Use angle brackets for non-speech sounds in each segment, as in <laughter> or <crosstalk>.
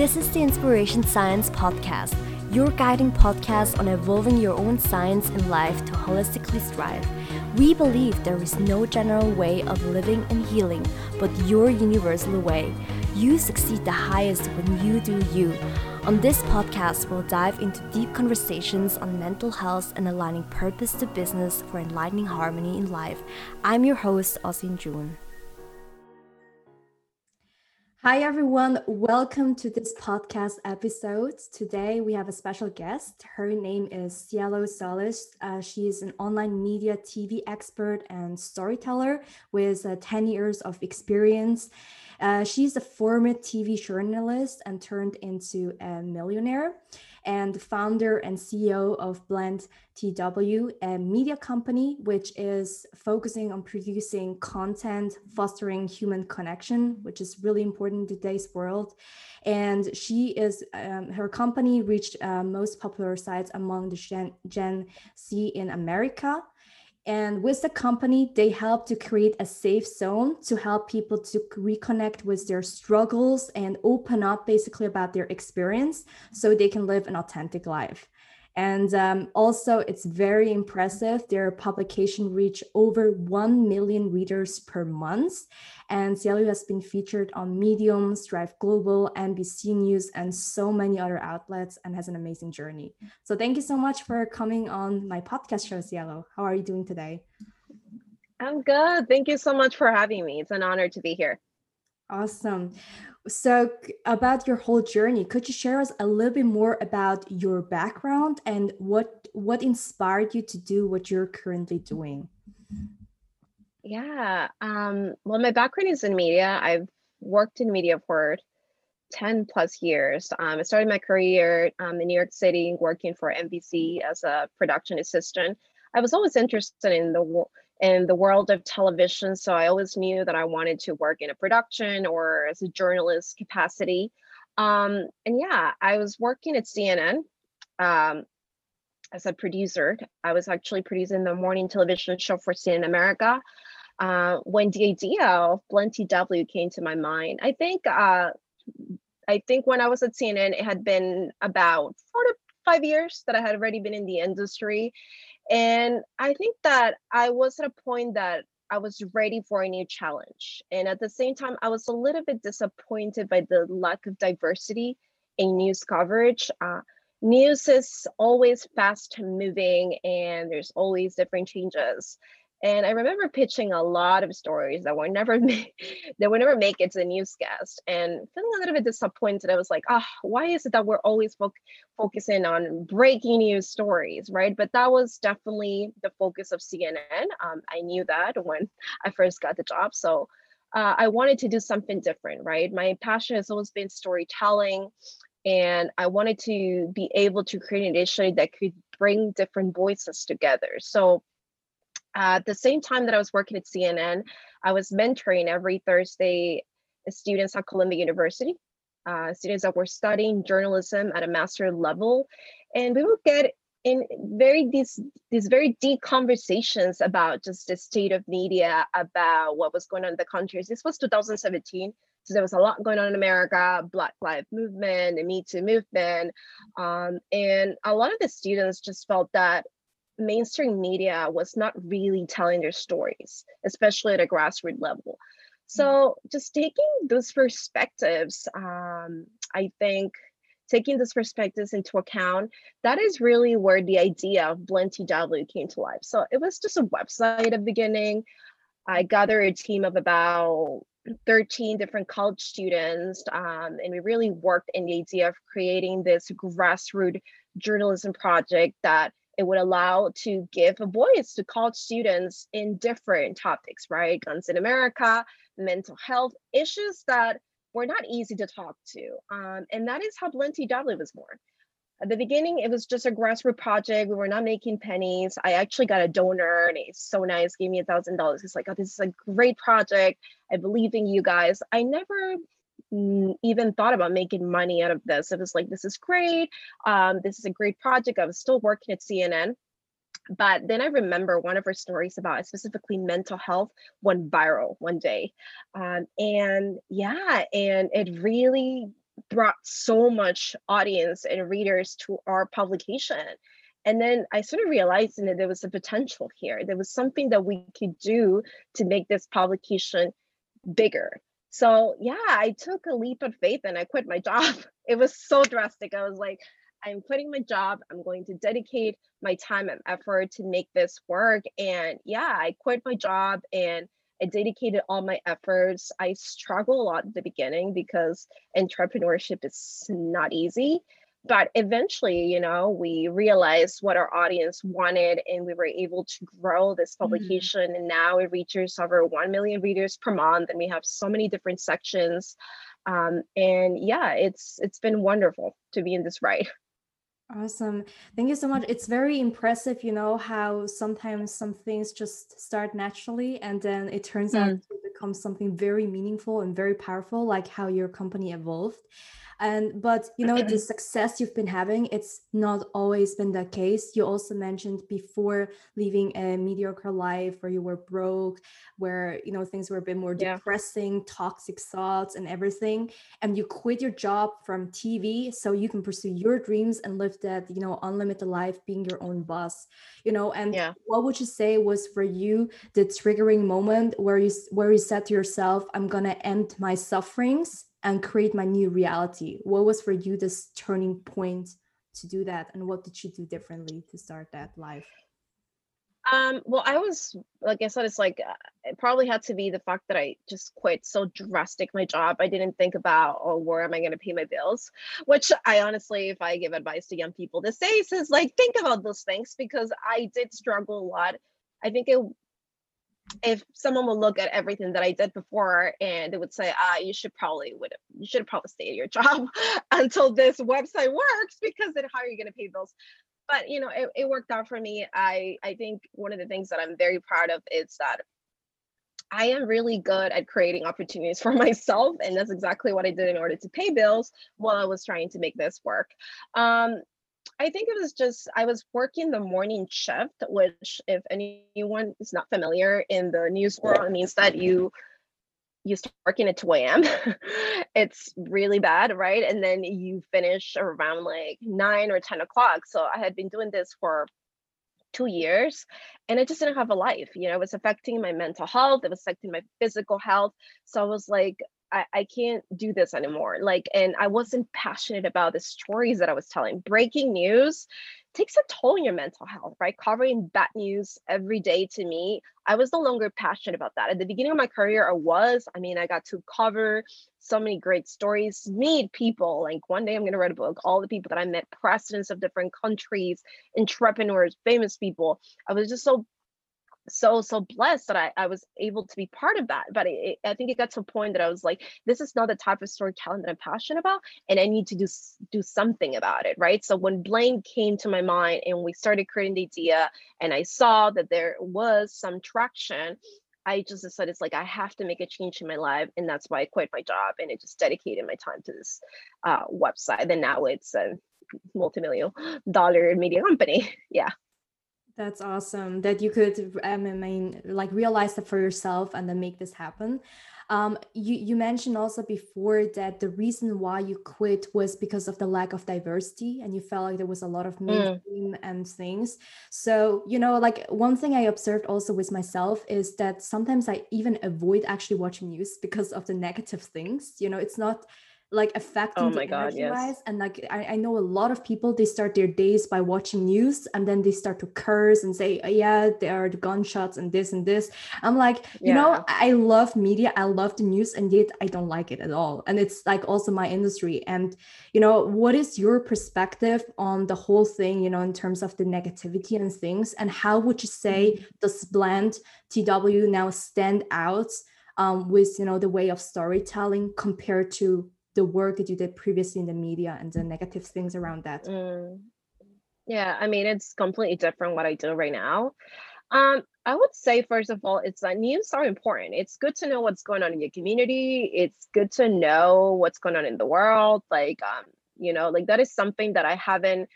This is the Inspiration Science Podcast, your guiding podcast on evolving your own science in life to holistically strive. We believe there is no general way of living and healing, but your universal way. You succeed the highest when you do you. On this podcast, we'll dive into deep conversations on mental health and aligning purpose to business for enlightening harmony in life. I'm your host, Ozzin June. Hi, everyone. Welcome to this podcast episode. Today, we have a special guest. Her name is Cielo Solis. Uh, she is an online media TV expert and storyteller with uh, 10 years of experience. Uh, she's a former TV journalist and turned into a millionaire and founder and CEO of Blend TW, a media company which is focusing on producing content, fostering human connection, which is really important in today's world. And she is, um, her company reached uh, most popular sites among the Gen, Gen Z in America. And with the company, they help to create a safe zone to help people to reconnect with their struggles and open up basically about their experience so they can live an authentic life. And um, also, it's very impressive. Their publication reached over 1 million readers per month. And Cielo has been featured on Medium, Thrive Global, NBC News, and so many other outlets and has an amazing journey. So, thank you so much for coming on my podcast show, Cielo. How are you doing today? I'm good. Thank you so much for having me. It's an honor to be here. Awesome. So, about your whole journey, could you share us a little bit more about your background and what what inspired you to do what you're currently doing? Yeah. Um, well, my background is in media. I've worked in media for 10 plus years. Um, I started my career um, in New York City working for NBC as a production assistant. I was always interested in the in the world of television. So I always knew that I wanted to work in a production or as a journalist capacity. Um, and yeah, I was working at CNN um, as a producer. I was actually producing the morning television show for CNN America. Uh, when the idea of Blend TW came to my mind, I think uh, I think when I was at CNN, it had been about four to five years that I had already been in the industry. And I think that I was at a point that I was ready for a new challenge. And at the same time, I was a little bit disappointed by the lack of diversity in news coverage. Uh, news is always fast moving and there's always different changes. And I remember pitching a lot of stories that were never <laughs> that would never make it to the newscast and feeling a little bit disappointed. I was like, ah, oh, why is it that we're always fo- focusing on breaking news stories, right? But that was definitely the focus of CNN. Um, I knew that when I first got the job. So uh, I wanted to do something different, right? My passion has always been storytelling. And I wanted to be able to create an initiative that could bring different voices together. So at the same time that I was working at CNN, I was mentoring every Thursday students at Columbia University, uh, students that were studying journalism at a master level, and we would get in very these these very deep conversations about just the state of media, about what was going on in the country. This was 2017. So there was a lot going on in America, Black Lives Movement, the Me Too movement. Um, and a lot of the students just felt that mainstream media was not really telling their stories, especially at a grassroots level. So mm. just taking those perspectives, um, I think taking those perspectives into account, that is really where the idea of Blend TW came to life. So it was just a website at the beginning. I gathered a team of about 13 different college students, um, and we really worked in the idea of creating this grassroots journalism project that it would allow to give a voice to college students in different topics, right? Guns in America, mental health, issues that were not easy to talk to. Um, and that is how Blend TW was born. At the beginning, it was just a grassroots project. We were not making pennies. I actually got a donor and he's so nice, gave me a thousand dollars. He's like, oh, this is a great project. I believe in you guys. I never even thought about making money out of this. It was like, this is great. Um, this is a great project. I was still working at CNN. But then I remember one of her stories about specifically mental health went viral one day. Um, and yeah, and it really brought so much audience and readers to our publication and then i sort of realized that there was a potential here there was something that we could do to make this publication bigger so yeah i took a leap of faith and i quit my <laughs> job it was so drastic i was like i'm quitting my job i'm going to dedicate my time and effort to make this work and yeah i quit my job and I dedicated all my efforts. I struggle a lot at the beginning because entrepreneurship is not easy. But eventually, you know, we realized what our audience wanted and we were able to grow this mm-hmm. publication. Mm-hmm. And now it reaches over 1 million readers per month. And we have so many different sections. Um, and yeah, it's it's been wonderful to be in this ride. Awesome. Thank you so much. It's very impressive, you know, how sometimes some things just start naturally and then it turns mm. out to something very meaningful and very powerful, like how your company evolved and but you know the success you've been having it's not always been the case you also mentioned before leaving a mediocre life where you were broke where you know things were a bit more yeah. depressing toxic thoughts and everything and you quit your job from tv so you can pursue your dreams and live that you know unlimited life being your own boss you know and yeah. what would you say was for you the triggering moment where you where you said to yourself i'm gonna end my sufferings and create my new reality. What was for you this turning point to do that and what did you do differently to start that life? Um well i was like i said it's like uh, it probably had to be the fact that i just quit so drastic my job i didn't think about oh where am i going to pay my bills? Which i honestly if i give advice to young people these days is like think about those things because i did struggle a lot. I think it if someone would look at everything that I did before and they would say, ah, you should probably would you should probably stay at your <laughs> job until this website works because then how are you going to pay bills? But you know, it, it worked out for me. I I think one of the things that I'm very proud of is that I am really good at creating opportunities for <laughs> myself, and that's exactly what I did in order to pay bills while I was trying to make this work. Um, I think it was just I was working the morning shift, which if anyone is not familiar in the news world, it means that you you start working at 2 a.m. <laughs> it's really bad, right? And then you finish around like nine or 10 o'clock. So I had been doing this for two years and I just didn't have a life. You know, it was affecting my mental health, it was affecting my physical health. So I was like, I, I can't do this anymore. Like, and I wasn't passionate about the stories that I was telling. Breaking news takes a toll on your mental health, right? Covering bad news every day to me, I was no longer passionate about that. At the beginning of my career, I was. I mean, I got to cover so many great stories, meet people. Like one day I'm going to write a book, all the people that I met, presidents of different countries, entrepreneurs, famous people. I was just so so so blessed that I, I was able to be part of that but it, it, i think it got to a point that i was like this is not the type of storytelling that i'm passionate about and i need to do do something about it right so when Blend came to my mind and we started creating the idea and i saw that there was some traction I just decided it's like I have to make a change in my life, and that's why I quit my job and I just dedicated my time to this uh, website. And now it's a multi-million dollar media company. <laughs> Yeah. That's awesome that you could, I mean, like realize that for yourself and then make this happen. Um, you, you mentioned also before that the reason why you quit was because of the lack of diversity and you felt like there was a lot of mm. mainstream mm. and things. So, you know, like one thing I observed also with myself is that sometimes I even avoid actually watching news because of the negative things. You know, it's not like affecting oh my God, yes. wise. And like I, I know a lot of people they start their days by watching news and then they start to curse and say, oh, yeah, there are the gunshots and this and this. I'm like, you yeah. know, I love media, I love the news, and yet I don't like it at all. And it's like also my industry. And you know, what is your perspective on the whole thing, you know, in terms of the negativity and things? And how would you say mm-hmm. does Blend TW now stand out? Um, with you know the way of storytelling compared to the work that you did previously in the media and the negative things around that? Mm. Yeah, I mean, it's completely different what I do right now. Um, I would say, first of all, it's that news are important. It's good to know what's going on in your community. It's good to know what's going on in the world. Like, um, you know, like that is something that I haven't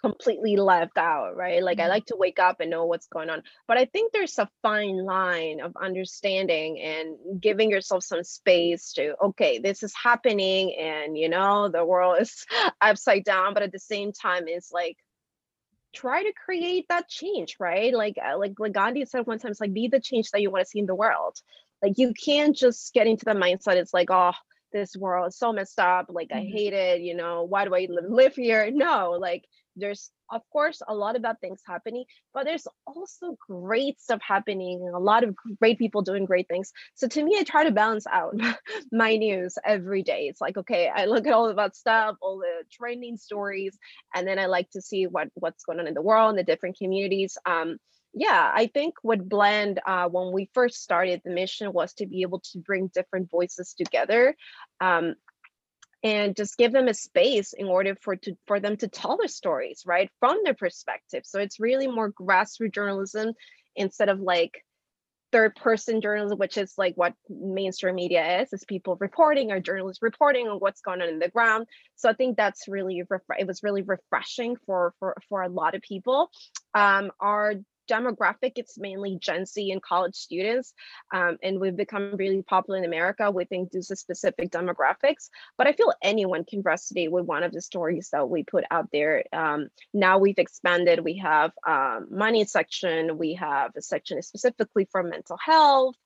completely left out, right? Like I Mhm. like to wake up and know what's going on. But I think there's a fine line of understanding and giving yourself some space to, okay, this is happening and you know, the world is <laughs> upside down, but at the same time it's like try to create that change, right? Like uh, like like Gandhi said one time, it's like be the change that you want to see in the world. Like you can't just get into the mindset. It's like, oh, this world is so messed up. Like I Mhm. hate it. You know, why do I live, live here? No, like there's of course a lot of bad things happening, but there's also great stuff happening and a lot of great people doing great things. So to me, I try to balance out <laughs> my news every day. It's like, okay, I look at all of that stuff, all the trending stories, and then I like to see what what's going on in the world in the different communities. Um, yeah, I think what Blend, uh, when we first started, the mission was to be able to bring different voices together. Um, and just give them a space in order for to for them to tell their stories right from their perspective. So it's really more grassroots journalism instead of like third person journalism which is like what mainstream media is is people reporting or journalists reporting on what's going on in the ground. So i think that's really it was really refreshing for for for a lot of people. Um our demographic it's mainly gen z and college students um, and we've become really popular in america we think due specific demographics but i feel anyone can resonate with one of the stories that we put out there. Um, now we've expanded we have um, money section we have a section specifically for mental health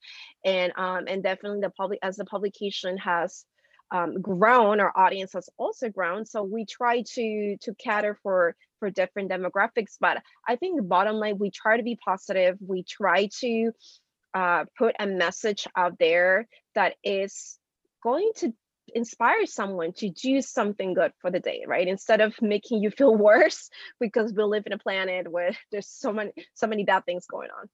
and um, and definitely the public as the publication has um, grown our audience has also grown so we try to to cater for for different demographics but i think bottom line we try to be positive we try to uh, put a message out there that is going to inspire someone to do something good for the day right? Instead of making you feel <laughs> worse because we live in a planet where there's so many so many bad things going on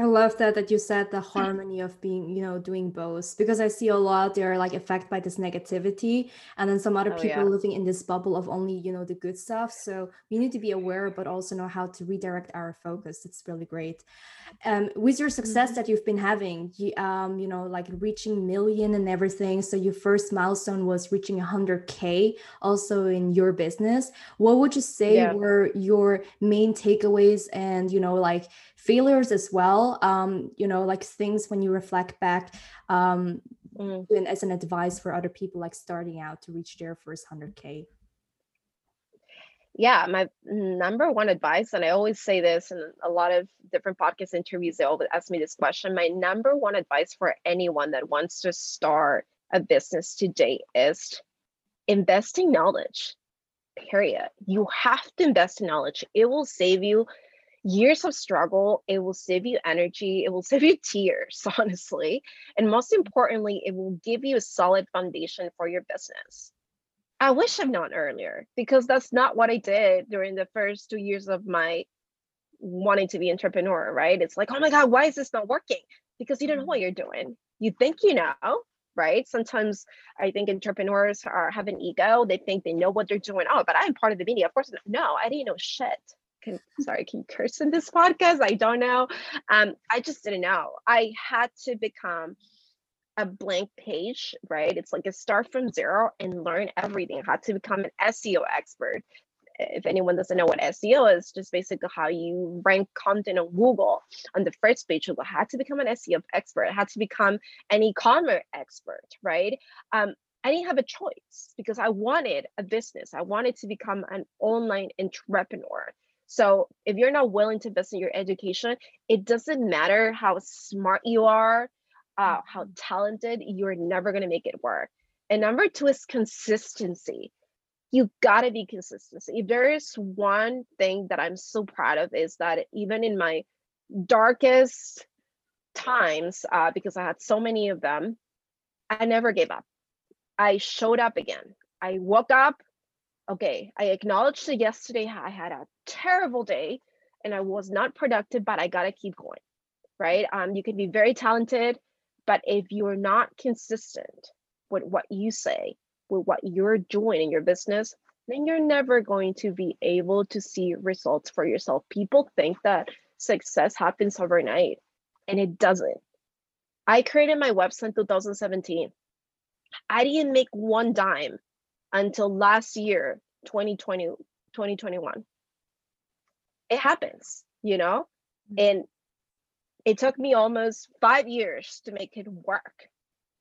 I love that that you said the harmony of being, you know, doing both because I see a lot they're like affected by this negativity and then some other Oh, people yeah. living in this bubble of only, you know, the good stuff. So we need to be aware but also know how to redirect our focus. It's really great. Um with your success Mhm. that you've been having, you, um, you know, like reaching million and everything. So your first milestone was reaching 100k also in your business. What would you say Yeah. were your main takeaways and, you know, like failures as well um you know like things when you reflect back um Mm. and as an advice for other people like starting out to reach their first 100k yeah my number one advice and i always say this in a lot of different podcast interviews they always ask me this question my number one advice for anyone that wants to start a business today is investing knowledge period. You have to invest in knowledge. It will save you years of struggle it will save you energy it will <laughs> save you tears honestly and most importantly it will give you a solid foundation for your business I wish I'd known earlier because that's not what I did during the first two years of my wanting to be entrepreneur, right? It's like, oh my God, why is this not working? Because you don't know what you're doing. You think you know, right? Sometimes I think entrepreneurs are have an ego. They think they know what they're doing. Oh, but I'm part of the media. Of course, no, I didn't know shit. Can sorry, can you curse in this podcast? I don't know. Um, I just didn't know. I had to become a blank page, right? It's like a start from zero and learn everything. How to become an SEO expert. If anyone doesn't know what SEO is, just basically how you rank content on Google on the first page. I had to become an SEO expert. Had to become an e-commerce expert, right? Um, I didn't have a choice because I wanted a business. I wanted to become an online entrepreneur. So if you're not willing to invest in your education, it doesn't matter how smart you are, uh, how talented, you're never going to make it work. And number two is consistency. You got to be consistent. If there is one thing that I'm so proud of, is that even in my darkest times, uh, because I had so many of them, I never gave up. I showed up again. I woke up. Okay, I acknowledged that yesterday I had a terrible day and I was not productive, but I got to keep going, right? Um, you can be very talented, but if you're not consistent with what you say, with what you're doing in your business, then you're never going to be able to see results for yourself. People think that success happens overnight, and it doesn't. I created my website in 2017. I didn't make one dime until last year, 2020, 2021. it happens, you know? Mm-hmm. And it took me almost five years to make it work.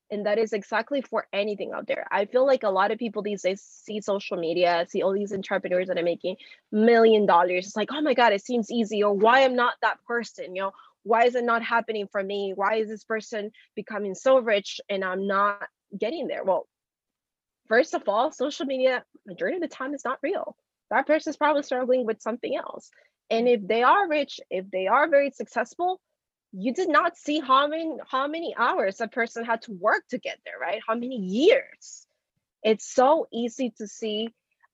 And that is exactly for anything out there. I feel like a lot of people these days see social media, see all these entrepreneurs that are making million dollars. It's like, oh my God, it seems easy, or why I'm not that person, you know, why is it not happening for me? Why is this person becoming so rich and I'm not getting there? Well, first of all, social media, majority of the time is not real. That person is probably struggling with something else. And if they are rich, if they are very successful, you did not see how many how many hours a person had to work to get there, right? How many years? It's so easy to see.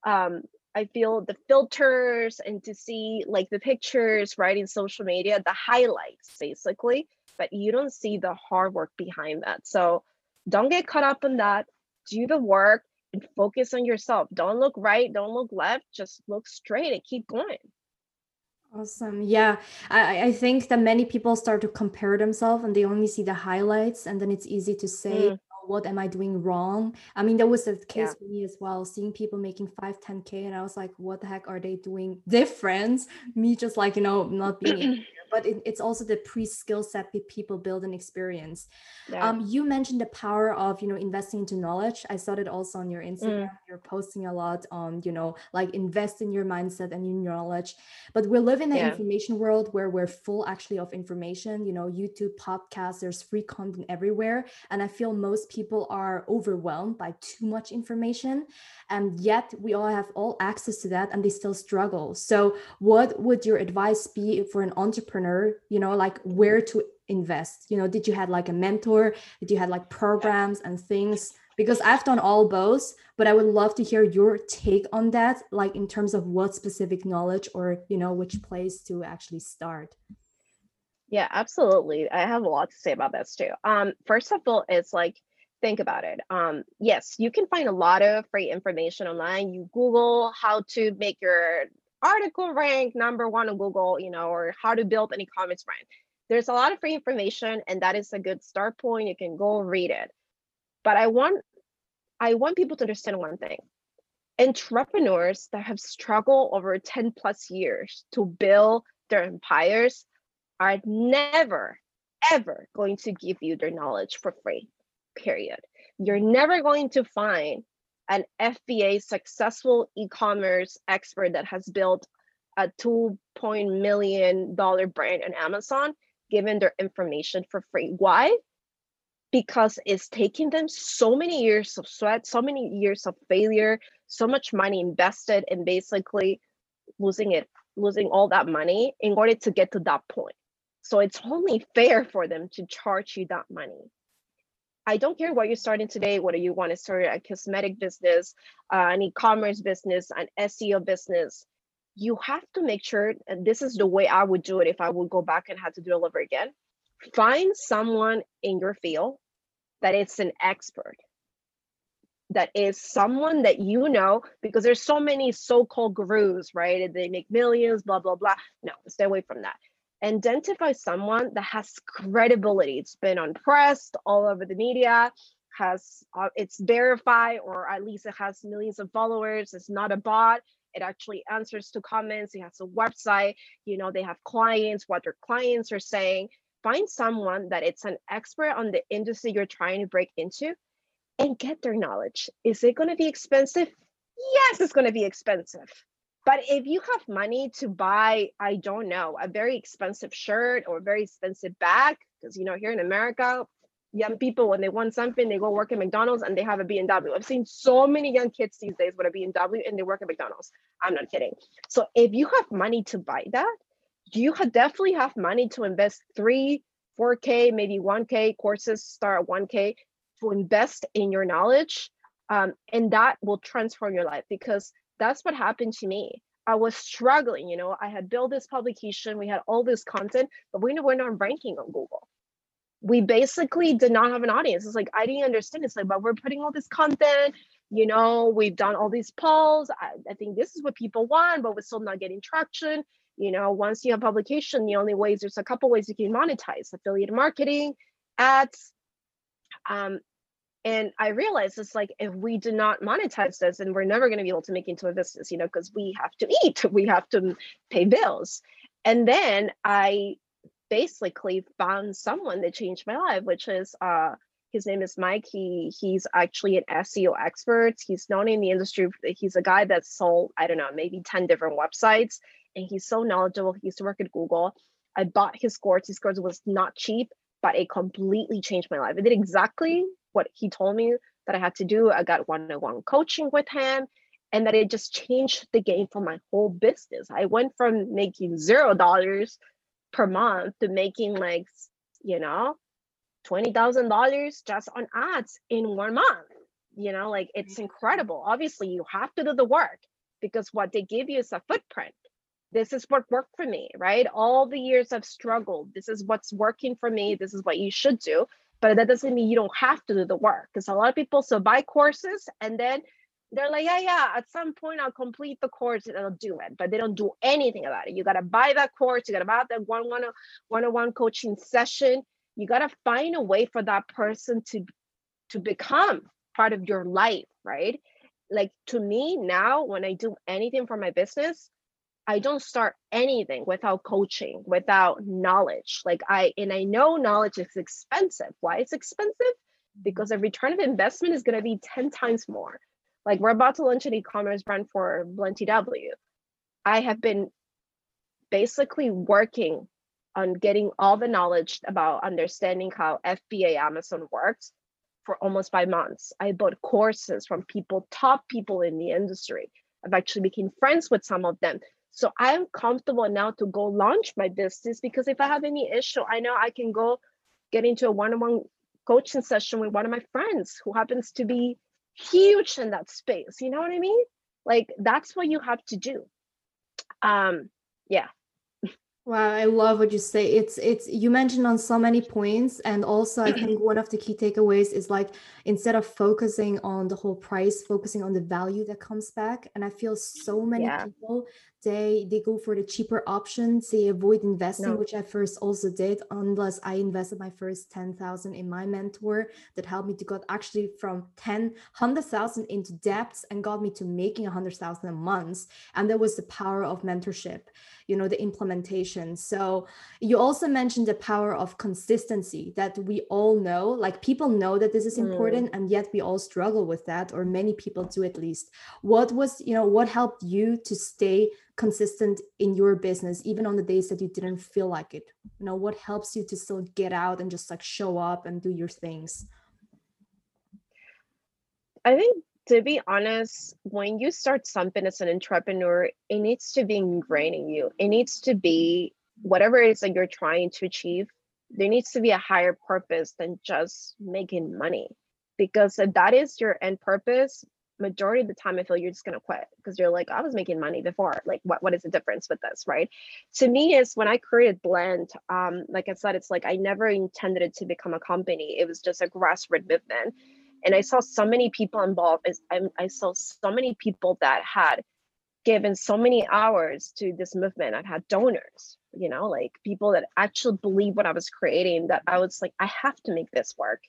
Um, I feel the filters and to see like the pictures, right, in social media, the highlights basically, but you don't see the hard work behind that. So don't get caught up in that. Do the work and focus on yourself. Don't look right, don't look left, just look straight and keep going. Awesome. Yeah. I, I think that many people start to compare themselves and they only see the highlights and then it's easy to say, mm. oh, what am I doing wrong? I mean, that was the case yeah. for me as well, seeing people making 5, 10K and I was like, what the heck are they doing different? Me just like, you know, not being <clears throat> but it, it's also the pre-skill set that people build and experience. Yeah. Um, you mentioned the power of you know investing into knowledge. I saw it also on your Instagram. Mm. You're posting a lot on you know like invest in your mindset and your knowledge. But we live in an yeah. information world where we're full actually of information. You know, YouTube, podcasts, there's free content everywhere, and I feel most people are overwhelmed by too much information, and yet we all have all access to that, and they still struggle. So, what would your advice be for an entrepreneur? Entrepreneur you know like where to invest? You know did you have like a mentor? Did you have like programs and things? Because i've done all both but i would love to hear your take on that like in terms of what specific knowledge or you know which place to actually start. Yeah absolutely. I have a lot to say about this too. Um first of all it's like think about it. Um yes you can find a lot of free information online. You google how to make your article rank number one on Google, you know, or how to build an e-commerce brand. There's a lot of free information and that is a good start point. You can go read it. But I want I want people to understand one thing. Entrepreneurs that have struggled over 10 plus years to build their empires are never ever going to give you their knowledge for free. Period. You're never going to find an FBA successful e-commerce expert that has built a two point million dollar brand on Amazon, given their information for free. Why? Because it's taking them so many years of sweat, so many years of failure, so much money invested and basically losing it, losing all that money in order to get to that point. So it's only fair for them to charge you that money. I don't care what you're starting today, whether you want to start a cosmetic business, uh, an e-commerce business, an SEO business, you have to make sure, and this is the way I would do it if I would go back and had to do it all over again. Find someone in your field that is an expert, that is someone that you know, because there's so many so-called gurus, right? They make millions, blah, blah, blah. No, stay away from that identify someone that has credibility. It's been on press all over the media, has uh, it's verified, or at least it has millions of followers. It's not a bot. It actually answers to comments. It has a website. You know, they have clients, what their clients are saying. Find someone that it's an expert on the industry you're trying to break into and get their knowledge. Is it going to be expensive? Yes, it's going to be expensive but if you have money to buy, I don't know, a very expensive shirt or a very expensive bag, because you know, here in America, young people when they want something, they go work at McDonald's and they have a BMW. I've seen so many young kids these days with a BMW and they work at McDonald's. I'm not kidding. So if you have money to buy that, you definitely have money to invest three, 4K, maybe 1K courses start at 1K to invest in your knowledge. Um, and that will transform your life because that's what happened to me. I was struggling, you know, I had built this publication, we had all this content, but we were not ranking on Google. We basically did not have an audience. It's like, I didn't understand. It's like, but we're putting all this content, you know, we've done all these polls. I, I think this is what people want, but we're still not getting traction. You know, once you have publication, the only ways, there's a couple ways you can monetize affiliate marketing, ads. Um, and i realized it's like if we do not monetize this and we're never going to be able to make into a business you know because we have to eat <laughs> we have to pay bills. And then i basically found someone that changed my life which is uh his name is mike. He he's actually an seo expert. He's known in the industry he's a guy that sold i don't know maybe 10 different websites and he's so knowledgeable. He used to work at google. I bought his course. His course was not cheap but it completely changed my life. It did exactly what he told me that I had to do. I got one on one coaching with him, and that it just changed the game for my whole business. I went from making zero dollars per month to making like, you know, $20,000 just on ads in one month. You know, like it's incredible. Obviously, you have to do the work because what they give you is a footprint this is what worked for me, right? All the years I've struggled. This is what's working for me. This is what you should do. But that doesn't mean you don't have to do the work because a lot of people so buy courses and then they're like, yeah, yeah, at some point I'll complete the course and I'll do it. But they don't do anything about it. You got to buy that course. You got to buy that one one one on one coaching session. You got to find a way for that person to to become part of your life, right? Like to me now, when I do anything for my business, I don't start anything without coaching, without knowledge. Like I and I know knowledge is expensive. Why it's expensive? Mm-hmm. Because the return of investment is going to be 10 times more. Like we're about to launch an e-commerce brand for Blend TW. I have been basically working on getting all the knowledge about understanding how FBA Amazon works for almost five months. I bought courses from people, top people in the industry. I've actually become friends with some of them. So I'm comfortable now to go launch my business because if I have any issue, I know I can go get into a one-on-one coaching session with one of my friends who happens to be huge in that space. You know what I mean? Like that's what you have to do. Um, yeah. Wow, I love what you say. It's it's you mentioned on so many points, and also I think one of the key takeaways is like instead of focusing on the whole price, focusing on the value that comes back. And I feel so many yeah. people they they go for the cheaper options they avoid investing no. which i first also did unless i invested my first 10000 in my mentor that helped me to got actually from 10 100000 into debts and got me to making 100000 a month and that was the power of mentorship you know the implementation so you also mentioned the power of consistency that we all know like people know that this is important mm. and yet we all struggle with that or many people do at least what was you know what helped you to stay consistent in your business even on the days that you didn't feel like it? You know what helps you to still get out and just like show up and do your things? I think to be honest when you start something as an entrepreneur it needs to be ingrained in you. It needs to be whatever it is that you're trying to achieve there needs to be a higher purpose than just making money because if that is your end purpose majority of the time I feel you're just gonna quit because you're like, I was making money before. Like, what what is the difference with this, right? To me, is when I created Blend, um, like I said, it's like I never intended it to become a company. It was just a grassroots movement. And I saw so many people involved. I, I saw so many people that had given so many hours to this movement. I've had donors, you know, like people that actually believe what I was creating, that I was like, I have to make this work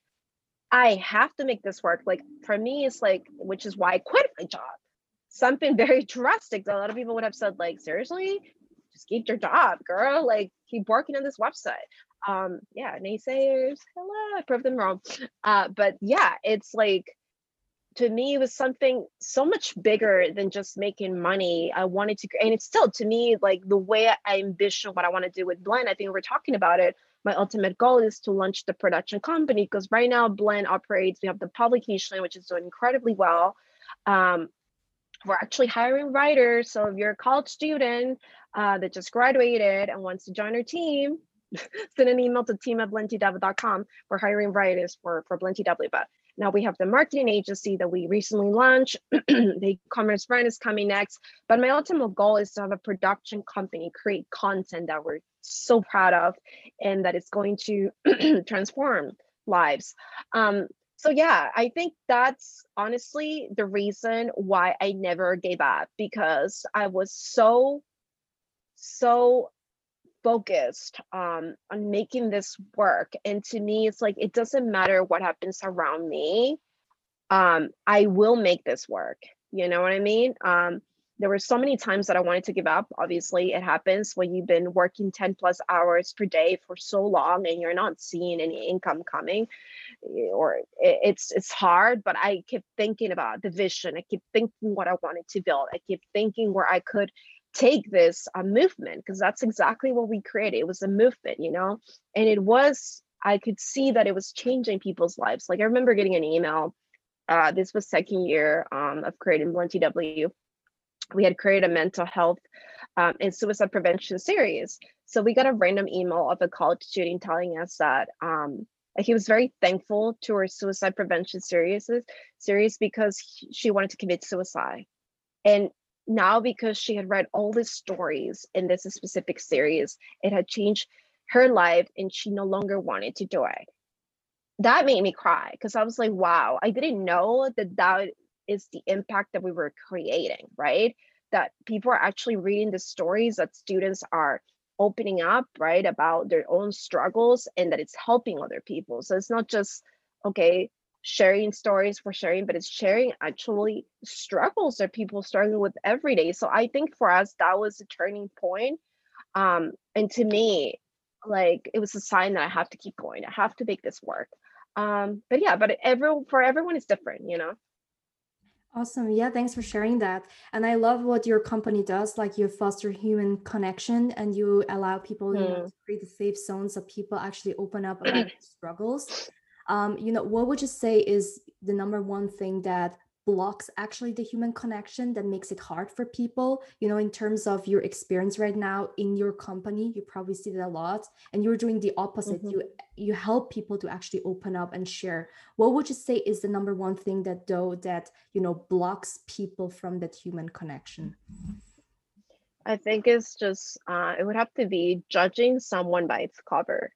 I have to make this work. Like for me, it's like, which is why I quit my job. Something <laughs> very drastic. A lot of people would have said, like, seriously, just keep your job, girl. Like, keep working on this website. Um, yeah, naysayers, hello, I proved them wrong. Uh, but yeah, it's like to me, it was something so much bigger than just making money. I wanted to, and it's still to me like the way I envision what I want to do with Blend. I think we're talking about it my ultimate goal is to launch the production company because right now blend operates we have the publication which is doing incredibly well. Um, we're actually hiring writers so if you're a college student uh, that just graduated and wants to join our team <laughs> send an email to team at blendtw.com we're hiring writers for for blendtw now we have the marketing agency that we recently launched. <clears throat> the e-commerce brand is coming next. But my ultimate goal is to have a production company create content that we're so proud of and that it's going to <clears throat> transform lives. Um, so yeah, I think that's honestly the reason why I never gave up because I was so, so focused um, on making this work. And to me, it's like it doesn't matter what happens around me. Um, I will make this work. You know what I mean? Um, there were so many times that I wanted to give up. Obviously, it happens when you've been working 10 plus hours per day for so long and you're not seeing any income coming eh, or it's it's hard, but I keep thinking about the vision. I keep thinking what I wanted to build. I keep thinking where I could take this a movement because that's exactly what we created. It was a movement, you know, and it was I could see that it was changing people's lives. Like I remember getting an email. Uh, this was second year um, of creating Blend TW we had created a mental health um, and suicide prevention series. So we got a random email of a college student telling us that um, he was very thankful to our suicide prevention series, series because she wanted to commit suicide. And now because she had read all the stories in this specific series, it had changed her life and she no longer wanted to do it. That made me cry because I was like, wow, I didn't know that that is the impact that we were creating, right? That people are actually reading the stories that students are opening up, right, about their own struggles and that it's helping other people. So it's not just, okay, sharing stories for sharing, but it's sharing actually struggles that people struggling with every day. So I think for us, that was a turning point. Um, and to me, like it was a sign that I have to keep going. I have to make this work. Um, but yeah, but every for everyone is different, you know. Awesome. Yeah, thanks for sharing that. And I love what your company does. Like you foster human connection and you allow people mm. you know, hmm. to create the safe zones so people actually open up about <clears throat> struggles. Um, you know, what would you say is the number one thing that blocks actually the human connection that makes it hard for people? You know in terms of your experience right now in your company you probably see that a lot and you're doing the opposite. Mm-hmm. you you help people to actually open up and share. What would you say is the number one thing that though that you know blocks people from that human connection? I think it's just uh, it would have to be judging someone by its cover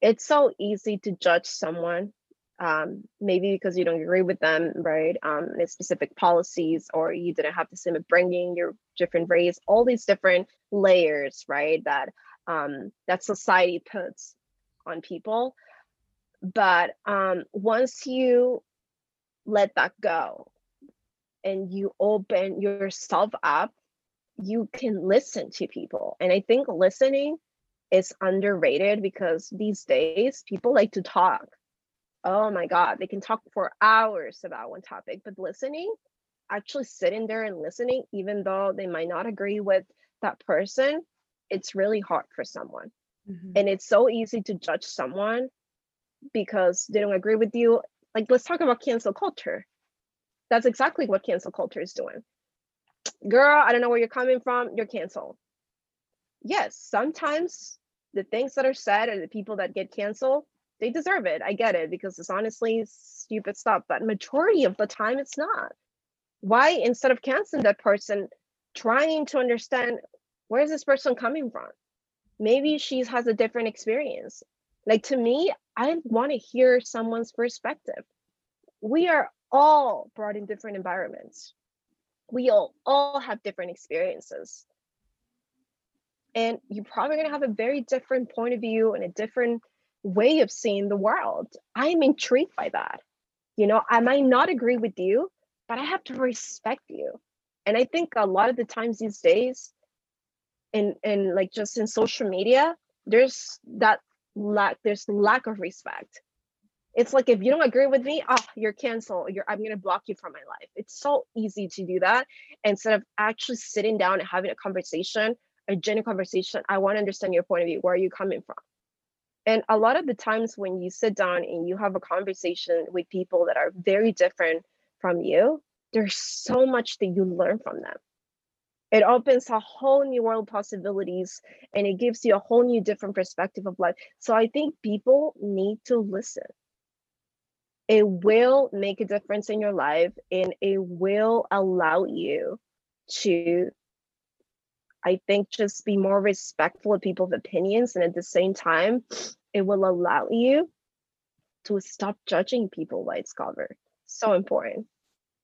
it's so easy to judge someone um, maybe because you don't agree with them, right? Um, specific policies, or you didn't have the same upbringing, your different race, all these different layers, right? That um, that society puts on people. But um, once you let that go and you open yourself up, you can listen to people. And I think listening is underrated because these days people like to talk. Oh my god they can talk for hours about one topic but listening actually sitting there and listening even though they might not agree with that person it's really hard for someone. Mm-hmm. and it's so easy to judge someone because they don't agree with you. Like let's talk about cancel culture. That's exactly what cancel culture is doing. Girl i don't know where you're coming from. You're canceled. Yes sometimes the things that are said and the people that get canceled they deserve it. I get it because it's honestly stupid stuff, but majority of the time it's not. Why instead of canceling that person, trying to understand where is this person coming from? Maybe she has a different experience. Like to me, I want to hear someone's perspective. We are all brought in different environments. We all, all have different experiences. And you're probably going to have a very different point of view and a different way of seeing the world. I'm intrigued by that. You know, I might not agree with you, but I have to respect you. And I think a lot of the times these days, and and like just in social media, there's that lack, there's lack of respect. It's like if you don't agree with me, oh, you're canceled. You're I'm gonna block you from my life. It's so easy to do that instead of actually sitting down and having a conversation, a genuine conversation. I want to understand your point of view. Where are you coming from? And a lot of the times when you sit down and you have a conversation with people that are very different from you, there's so much that you learn from them. It opens a whole new world possibilities and it gives you a whole new different perspective of life. So I think people need to listen. It will make a difference in your life and it will allow you to I think just be more respectful of people's opinions. And at the same time, it will allow you to stop judging people by its cover. So important.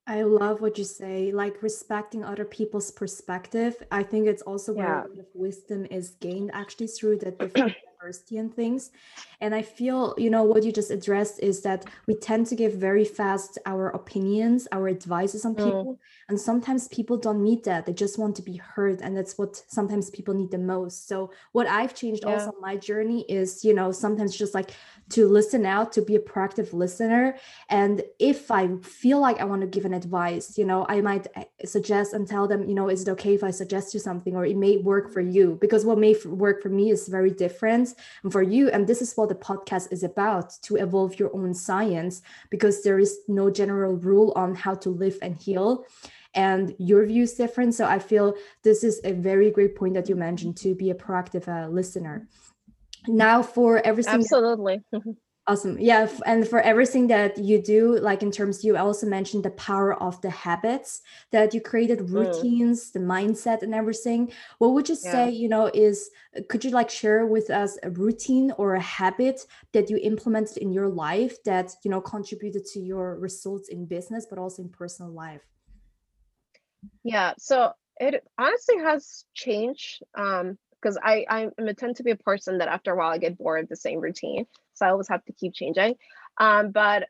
I love what you say, like respecting other people's perspective. I think it's also where Yeah. a lot of wisdom is gained actually through the different <clears throat> and things. And I feel, you know, what you just addressed is that we tend to give very fast our opinions, our advices on Mm, people. And sometimes people don't need that. They just want to be heard. And that's what sometimes people need the most. So what I've changed yeah. also on my journey is, you know, sometimes just like to listen out, to be a proactive listener and if I feel like I want to give an advice, you know, I might uh, suggest and tell them, you know, is it okay if I suggest you something or it may work for you? Because what may work for me is very different and for you. And this is what the podcast is about to evolve your own science because there is no general rule on how to live and heal. And your view is different. So I feel this is a very great point that you mentioned to be a proactive uh, listener. Now, for everything Absolutely. <laughs> Awesome. Yeah. And for everything that you do, like in terms, you also mentioned the power of the habits that you created, Mm, routines, the mindset, and everything. What would you yeah. say, you know, is uh, could you like share with us a routine or a habit that you implemented in your life that, you know, contributed to your results in business, but also in personal life? Yeah, so it honestly has changed um because I I'm tend to be a person that after a while I get bored of the same routine, so I always have to keep changing. Um, but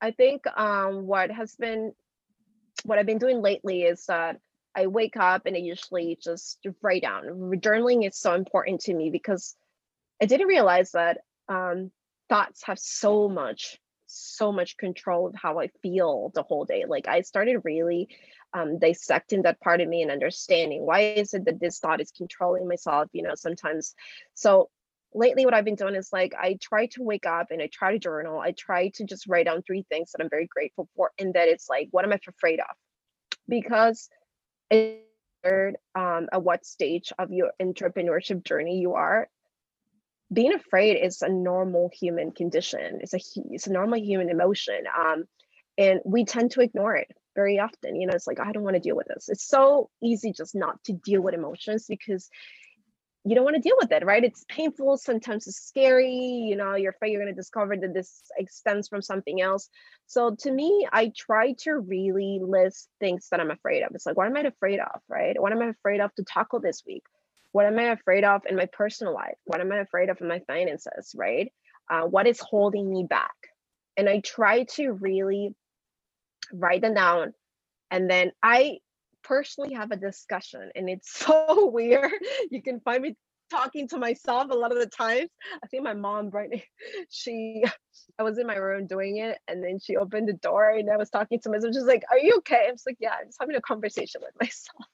I think um what has been what I've been doing lately is that I wake up and I usually just write down. Journaling is so important to me because I didn't realize that um, thoughts have so much, so much control of how I feel the whole day. Like I started really um, dissecting that part of me and understanding why is it that this thought is controlling myself. You know, sometimes. So lately, what I've been doing is like I try to wake up and I try to journal. I try to just write down three things that I'm very grateful for, and that it's like what am I afraid of? Because it um, at what stage of your entrepreneurship journey you are being afraid is a normal human condition. It's a it's a normal human emotion. Um, and we tend to ignore it very often. You know, it's like I don't want to deal with this. It's so easy just not to deal with emotions because you don't want to deal with it, right? It's painful. Sometimes it's scary. You know, you're afraid you're going to discover that this extends from something else. So to me, I try to really list things that I'm afraid of. It's like, what am I afraid of, right? What am I afraid of to tackle this week? What am I afraid of in my personal life? What am I afraid of in my finances, right? Uh, what is holding me back? And I try to really write them down. And then I personally have a discussion, and it's <laughs> so weird. You can find me talking to myself a lot of the times. I think my mom, right, <laughs> she, I was in my room doing it, and then she opened the door, and I was talking to myself. She's like, "Are you okay?" I was like, "Yeah, I'm just having a conversation with <laughs> myself."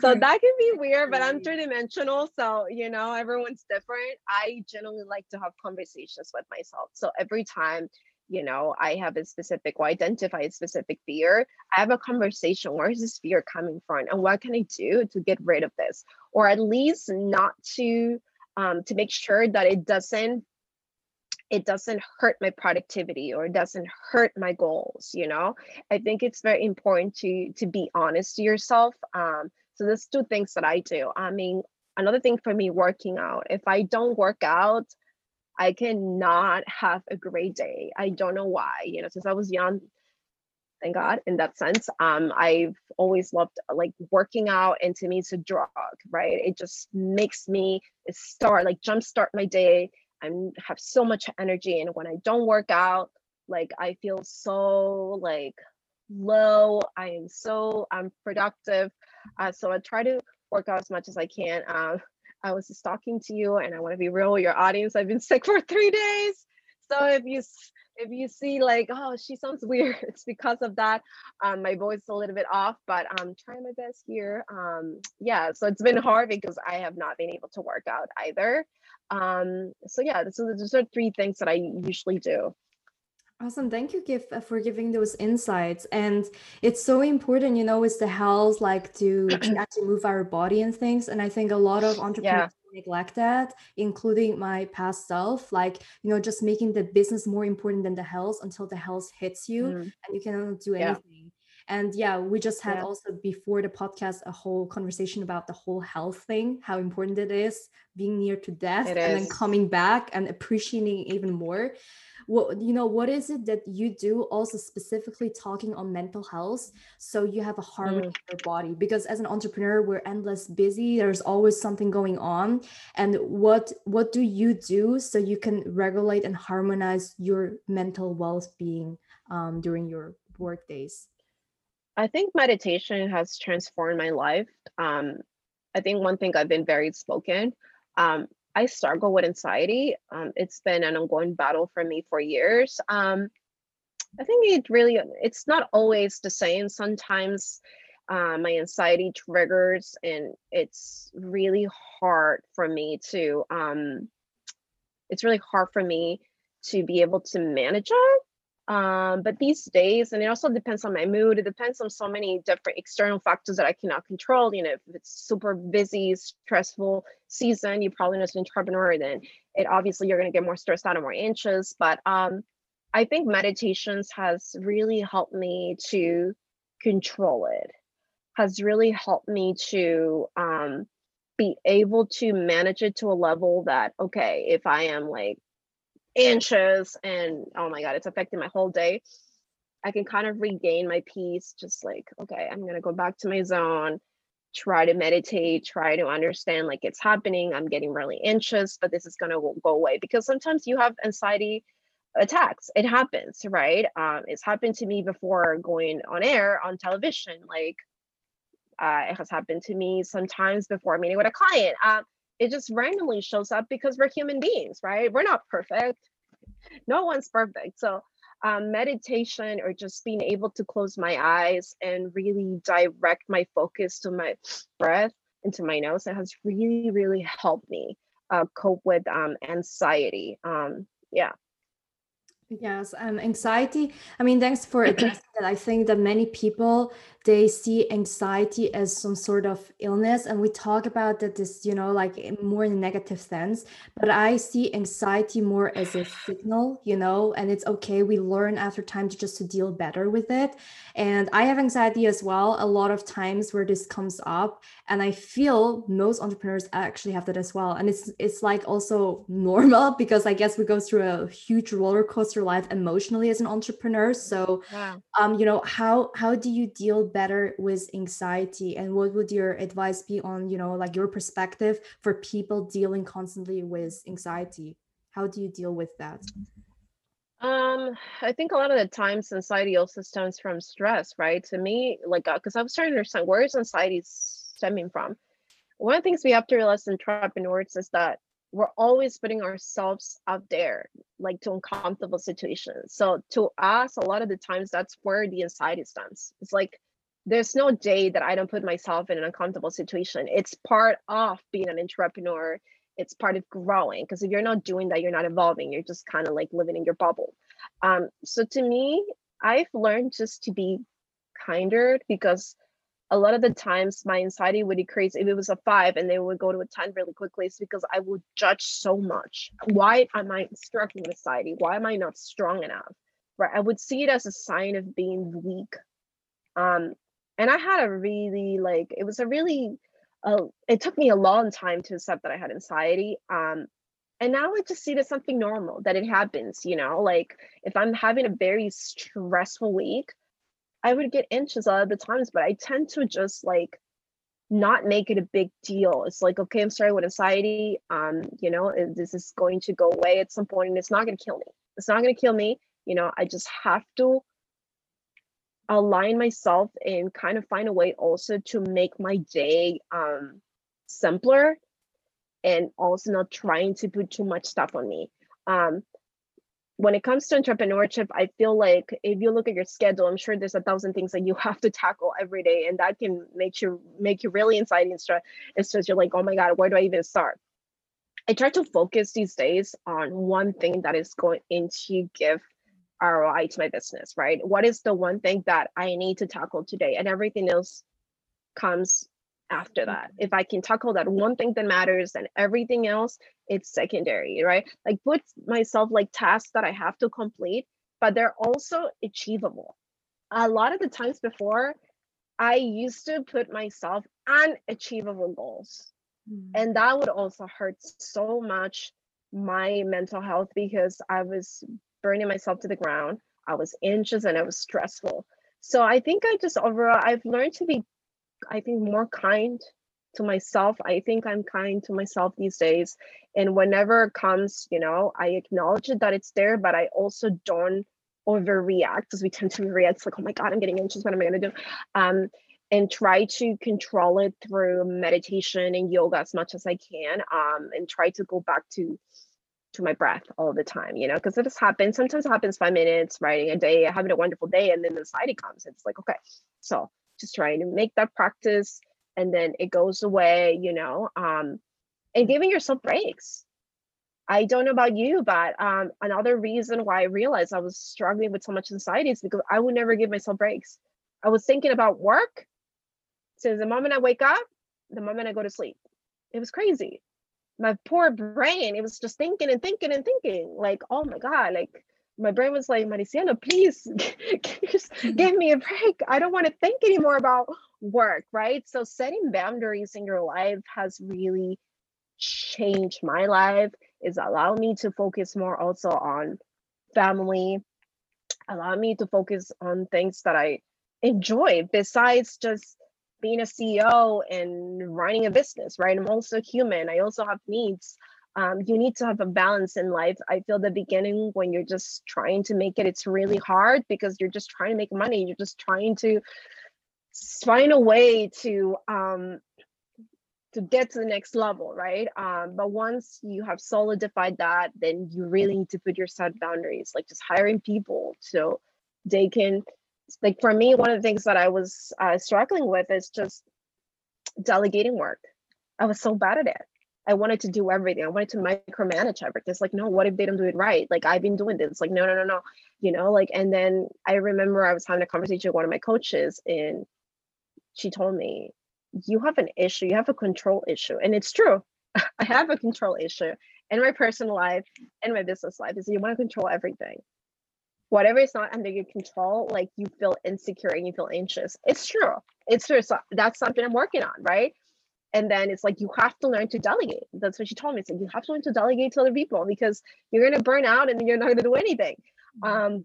So <laughs> that can be weird, but I'm Right. three dimensional. So, you know, everyone's different. I generally like to have conversations with myself. So every time, you know, I have a specific or identify a specific fear, I have a conversation. Where is this fear coming from? And what can I do to get rid of this? Or at least not to um to make sure that it doesn't it doesn't hurt my productivity or it doesn't hurt my goals you know? I think it's very important to to be honest to yourself um so there's two things that i do. I mean another thing for me working out if i don't work out i cannot have a great day. I don't know why you know since i was young thank god in that sense um i've always loved like working out and to me it's a drug right? It just makes me start like jumpstart my day i have so much energy and when i don't work out like i feel so like low i am so unproductive uh, so i try to work out as much as i can. Um <laughs> i was just talking to you and i want to be real with your audience i've been <laughs> sick for three days. So if you if you see like oh she sounds <laughs> weird it's because of that. Um my voice is a little bit off but i'm trying my best here. Um yeah so it's been hard because i have not been able to work out either um so yeah so those are three things that i usually do Awesome. Thank you, Gif, uh, for giving those insights. And it's so important, you know, with the health, like to, to <clears throat> actually move our body and things. And I think a lot of entrepreneurs yeah neglect that, including my past self, like, you know, just making the business more important than the health until the health hits you mm, and you cannot do yeah anything. And yeah, we just had yeah. also before the podcast a whole conversation about the whole health thing, how important it is being near to death it and then coming back and appreciating even more. What you know what is it that you do also specifically talking on mental health so you have a harmony mm. in your body? Because as an entrepreneur we're endless busy. There's always something going on. And what what do you do so you can regulate and harmonize your mental well-being um, during your work days i think meditation has transformed my life um, i think one thing i've been very spoken um, I struggle with anxiety. Um, it's been an ongoing battle for me for years. Um, I think it really, it's not always the same. Sometimes uh, my anxiety triggers and it's really hard for me to, um, it's really hard for me to be able to manage it. Um, but these days, and it also depends on my mood, it depends on so many different external factors that I cannot control. You know, if it's super busy, stressful season, you probably know as an entrepreneur, then it obviously you're gonna get more stressed out and more anxious. But um, I think meditations has really helped me to control it, has really helped me to um, be able to manage it to a level that, okay, if I am like anxious and oh my god it's affecting my whole day. I can kind of regain my peace just like okay i'm going to go back to my zone try to meditate try to understand like it's happening i'm getting really anxious but this is going to go away. Because sometimes you have anxiety attacks. It happens right? Um, it's happened to me before going on air on television like uh, it has happened to me sometimes before meeting with a client. Um, it just randomly shows up because we're human beings, right? We're not perfect. No one's perfect. So um, meditation or just being able to close my eyes and really direct my focus to my breath into my nose, it has really, really helped me uh, cope with um, anxiety. Um, yeah. Yes, um, anxiety. I mean, thanks for <clears throat> addressing that. I think that many people they see anxiety as some sort of illness and we talk about that this you know like more in a negative sense but i see anxiety more as a signal you know and it's okay we learn after time to just to deal better with it and i have anxiety as well a lot of times where this comes up and i feel most entrepreneurs actually have that as well and it's it's like also <laughs> normal because i guess we go through a huge roller coaster life emotionally as an entrepreneur so wow. um you know how how do you deal better with anxiety? And what would your advice be on you know like your perspective for people dealing constantly with anxiety? How do you deal with that? Um i think a lot of the times anxiety also stems from stress right? To me like because uh, i was trying to understand where is anxiety stemming from? One of the things we have to realize in entrepreneurs is that we're always putting ourselves out there like to uncomfortable situations. So to us a lot of the times that's where the anxiety stems. It's like there's no day that I don't put myself in an uncomfortable situation. It's part of being an entrepreneur. It's part of growing because if you're not doing that, you're not evolving. You're just kind of like living in your bubble. Um, so to me, I've learned just to be kinder because a lot of the times my anxiety would decrease if it was a five and they would go to a 10 really quickly. It's because I would judge so much. Why am I struggling with anxiety? Why am I not strong enough? Right. I would see it as a sign of being weak. Um, and i had a really like it was a really uh, it took me a long time to accept that i had anxiety um and now i just see it as something normal that it happens you know? Like if i'm having a very stressful week i would get anxious a lot of the times but i tend to just like not make it a big deal. It's like okay i'm starting with anxiety um you know this is going to go away at some point and it's not going to kill me. It's not going to kill me you know? I just have to align myself and kind of find a way also to make my day um, simpler and also not trying to put too much stuff on me. Um, when it comes to entrepreneurship, I feel like if you look at your schedule, I'm sure there's a thousand things that you <laughs> have to tackle every day, and that can make you make you really anxiety and stress. It's just you're like, oh my god, where do I even start? I try to focus these days on one thing that is going to give ROI to my business, right? What is the one thing that I need to tackle today? And everything else comes after that. Mm-hmm. If I can tackle that one thing that matters and everything else, it's secondary, right? Like put myself like tasks that I have to complete, but they're also achievable. A lot of the times before, I used to put myself unachievable goals. Mm-hmm. And that would also hurt so much my mental health because I was burning myself to the ground. I was anxious and it was stressful. So I think I just overall I've learned to be I think more kind to myself. I think I'm kind to myself these days. And whenever it comes, you know, I acknowledge that it's there, but I also don't overreact because we tend to react it's like, oh my God, I'm getting anxious. What am I going to do? Um, and try to control it through meditation and yoga as much as I can. Um, and try to go back to to my breath all the time, you know, because it has happened. Sometimes it happens five minutes, writing a day, having a wonderful day, and then the anxiety comes. It's like, okay, so just trying to make that practice and then it goes away, you know, um, and giving yourself breaks. I don't know about you, but um, another reason why I realized I was struggling with so much anxiety is because I would never give myself breaks. I was thinking about work since the moment I wake up, the moment I go to sleep. It was crazy. My poor brain, it was just thinking and thinking and thinking, like, oh my God, like my brain was like, Maricielo, please <laughs> just mm-hmm. give me a break. I don't want to think anymore about work, right? So setting boundaries in your life has really changed my life. It's allowed me to focus more also on family, allow me to focus on things that I enjoy besides just being a CEO and running a business, right? I'm also human. I also have needs um, you need to have a balance in life. I feel the beginning when you're just trying to make it, it's really hard because you're just trying to make money. You're just trying to find a way to um, to get to the next level, right? Um, but once you have solidified that, then you really need to put your set boundaries, like just hiring people so they can. Like for me, one of the things that I was uh, struggling with is just delegating work. I was so bad at it I wanted to do everything. I wanted to micromanage everything. It's like, no, what if they don't do it right? Like I've been doing this. Like, no, no, no, no. You know, like, and then I remember I was having a conversation with one of my coaches, and she told me, You have an issue, you have a control issue. And it's true. <laughs> I have a control issue in my personal life and my business life is you want to control everything. Whatever is not under your control, like you feel insecure and you feel anxious. It's true. It's true. So that's something I'm working on, right? and then it's like you have to learn to delegate that's what she told me it's like you have to learn to delegate to other people because you're going to burn out and you're not going to do anything mm-hmm. um,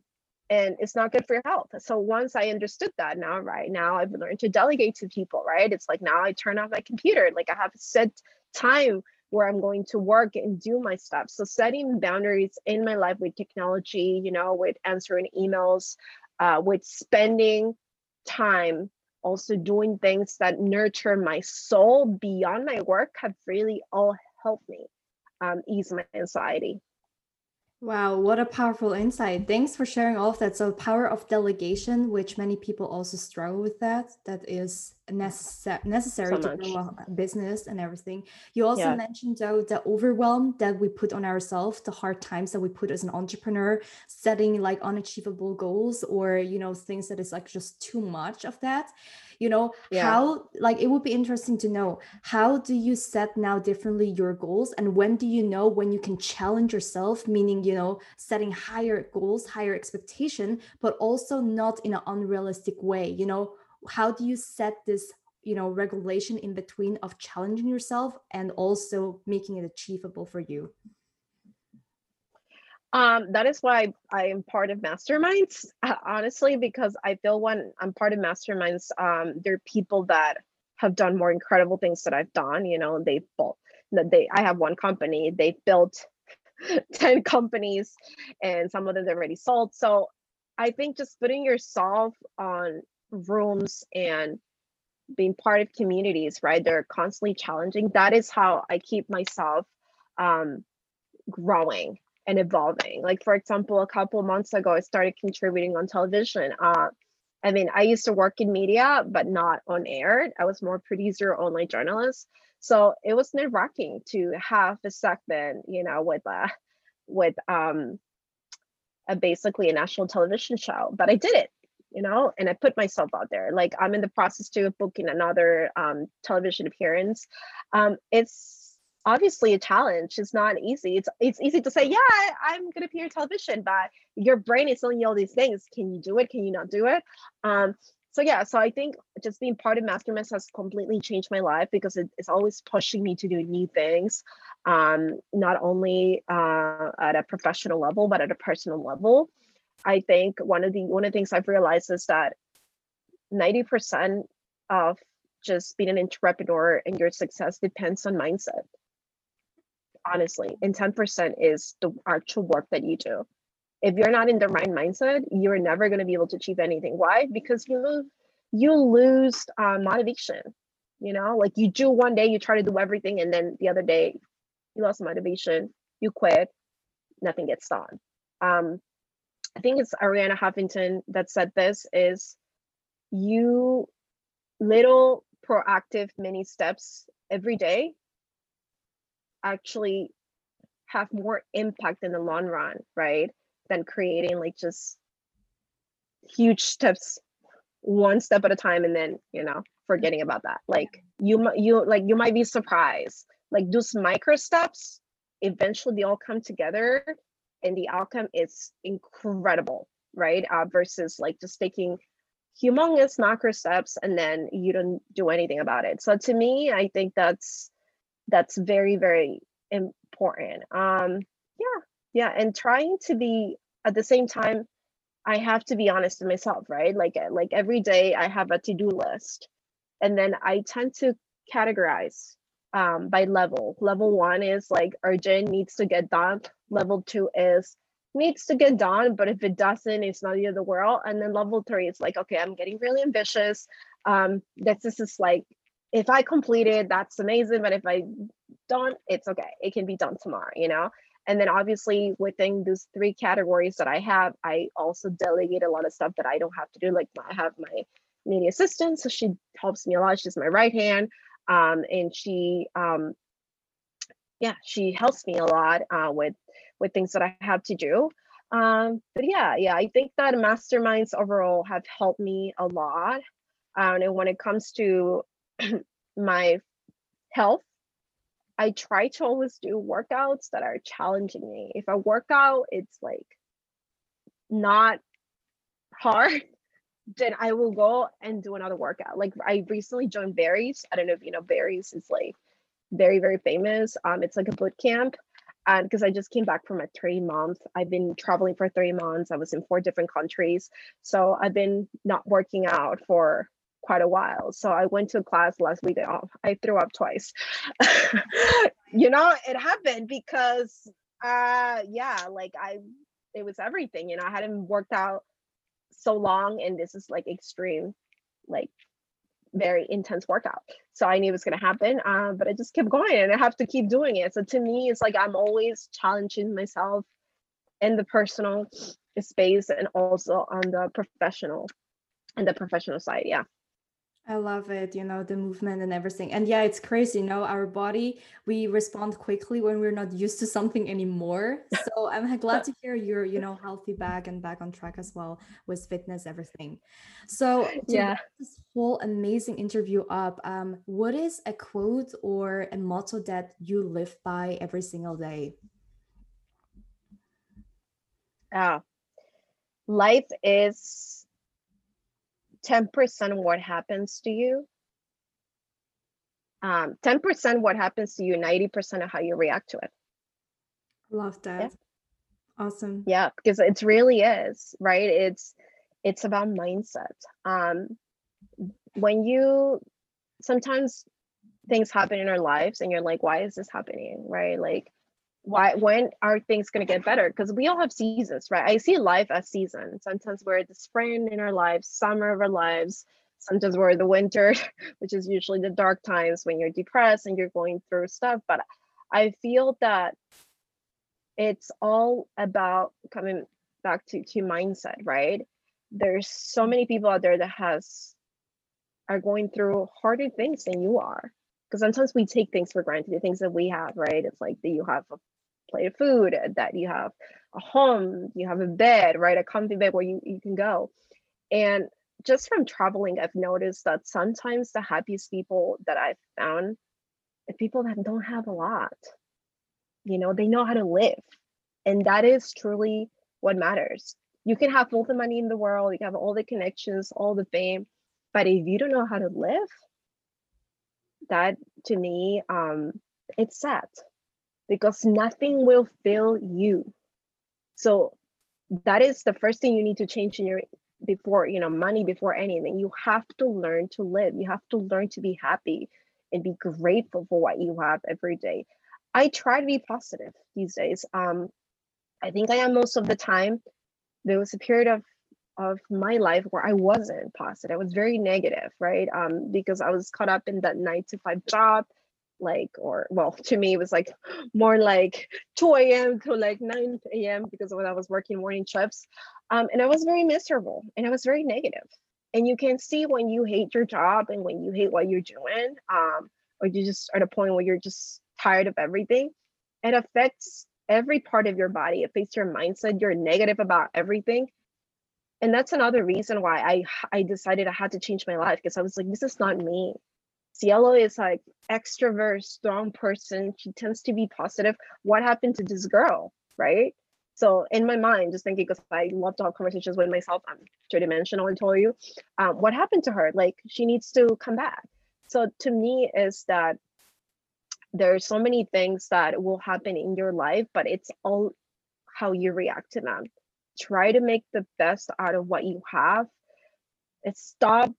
and it's not good for your health so once i understood that now right now i've learned to delegate to people right it's like now i turn off my computer like i have set time where i'm going to work and do my stuff so setting boundaries in my life with technology you know with answering emails uh, with spending time also doing things that nurture my soul beyond my work have really all helped me um, ease my anxiety. Wow, what a powerful insight. Thanks for sharing all of that. So, power of delegation, which many people also struggle with that, that is necessary necessary so to grow a business and everything. You also yeah. mentioned though the overwhelm that we put on ourselves, the hard times that we put as an entrepreneur, setting like unachievable goals or you know things that is like just too much of that you know yeah. how like it would be interesting to know how do you set now differently your goals? And when do you know when you can challenge yourself meaning you know setting higher goals higher expectation but also not in an unrealistic way? You know how do you set this you know regulation in between of challenging yourself and also making it achievable for you um, that is why I am part of masterminds, <laughs> honestly, because I feel when I'm part of masterminds, um, there are people that have done more incredible things that I've done. You know, they've built, they, I have one company, they've built <laughs> 10 companies, and some of them they've already sold. So I think just putting yourself on rooms and being part of communities, right? They're constantly challenging. That is how I keep myself um, growing and evolving. Like for example, a couple months ago, I started contributing on television. Uh, I mean, I used to work in media, but not on air. I was more producer, online journalist. So it was nerve wracking to have a segment, you know, with a with um a basically a national television show. But I did it, you know, and I put myself out there. Like I'm in the process to booking another um, television appearance. Um, it's obviously a challenge. It's not easy. It's it's easy to say, yeah, I, am gonna appear on television, but your brain is telling you all these things. Can you do it? Can you not do it? Um, so yeah, so I think just being part of Masterminds has completely changed my life because it, it's always pushing me to do new things, um, not only uh, at a professional level but at a personal level. I think one of the one of the things I've realized is that ninety percent of just being an entrepreneur and your success depends on mindset. Honestly, and ten percent is the actual work that you do. If you're not in the right mindset you're never going to be able to achieve anything. Why? Because you lose you lose uh, motivation you know? Like you do one day you try to do everything and then the other day you lost motivation you quit nothing gets done. Um i think it's arianna huffington that said this is you little proactive mini steps every day actually have more impact in the long run right than creating like just huge steps one step at a time and then you know forgetting about that. Like you you like you might be surprised. Like those micro steps eventually they all come together and the outcome is incredible right uh, versus like just taking humongous macro steps and then you don't do anything about it. So to me i think that's that's very very important. Um yeah yeah and trying to be at the same time i have to be honest with myself right? Like uh, like every day i have a to-do list and then i tend to categorize um, by level. Level one is like urgent needs to get done. Level two is needs to get done but if it doesn't it's not the end of the world. And then level three is like okay i'm getting really ambitious. Um this, this is like if i complete it that's amazing but if i don't it's okay it can be done tomorrow you know and then obviously within those three categories that I have, I also delegate a lot of stuff that I don't have to do. Like I have my media assistant, so she helps me a lot. She's my right hand, um, and she, um, yeah, she helps me a lot uh, with with things that I have to do. Um, but yeah, yeah, I think that masterminds overall have helped me a lot. Um, and when it comes to <clears throat> my health I try to always do workouts that are challenging me. If I work out, it's like not hard, <laughs> then I will go and do another workout. Like I recently joined Barry's. I don't know if you know Barry's is like very, very famous. Um, it's like a boot camp. And because I just came back from a three month, I've been traveling for three months. I was in four different countries. So I've been not working out for quite a while. So I went to class last week. Oh, I threw up twice. <laughs> you know, it happened because uh yeah, like I it was everything, you know, I hadn't worked out so long and this is like extreme, like very intense workout. So I knew it was gonna happen. Uh, but I just kept going and I have to keep doing it. So to me, it's like I'm always challenging myself in the personal space and also on the professional and the professional side. Yeah. I love it, you know, the movement and everything. And yeah, it's crazy, you know, our body, we respond quickly when we're not used to something anymore. So I'm glad to hear you're, you know, healthy back and back on track as well with fitness, everything. So <laughs> yeah, this whole amazing interview up, um, what is a quote or a motto that you live by every single day? Ah, life is 10% what happens to you. Um, 10% what happens to you, 90% of how you react to it. Love that. Yeah. Awesome. Yeah, because it really is, right? It's it's about mindset. Um when you sometimes things happen in our lives and you're like, why is this happening? Right? Like why when are things going to get better? Because we all have seasons right? I see life as seasons sometimes we're the spring in our lives summer of our lives. Sometimes we're the winter <laughs> which is usually the dark times when you're depressed and you're going through stuff. But i feel that it's all about coming back to to mindset right? There's so many people out there that has are going through harder things than you are. Because sometimes we take things for granted the things that we have right? It's like that you have a plate of food, that you have a home, you have a bed, right? A comfy bed where you, you can go. And just from traveling, I've noticed that sometimes the happiest people that I've found are people that don't have a lot. You know, they know how to live. And that is truly what matters. You can have all the money in the world, you have all the connections, all the fame. But if you don't know how to live, that to me, um, it's sad because nothing will fill you. So that is the first thing you need to change in your before you know money before anything. You have to learn to live. You have to learn to be happy and be grateful for what you have every day. I try to be positive these days. Um i think i am most of the time there was a period of of my life where i wasn't positive. I was very negative right? Um because i was caught up in that nine to five job like or well to me it was like more like 2 a.m to like 9 a.m because when i was working morning shifts um, and i was very miserable and i was very negative. And you can see when you hate your job and when you hate what you're doing um, or you just at a point where you're just tired of everything it affects every part of your body. It affects your mindset. You're negative about everything. And that's another reason why i i decided i had to change my life because i was like this is not me Cielo is like extrovert, strong person. She tends to be positive. What happened to this girl, right? So in my mind, just thinking because I love to have conversations with myself. I'm two-dimensional, I told you. Um, what happened to her? Like she needs to come back. So to me, is that there are so many things that will happen in your life, but it's all how you react to them. Try to make the best out of what you have. And stop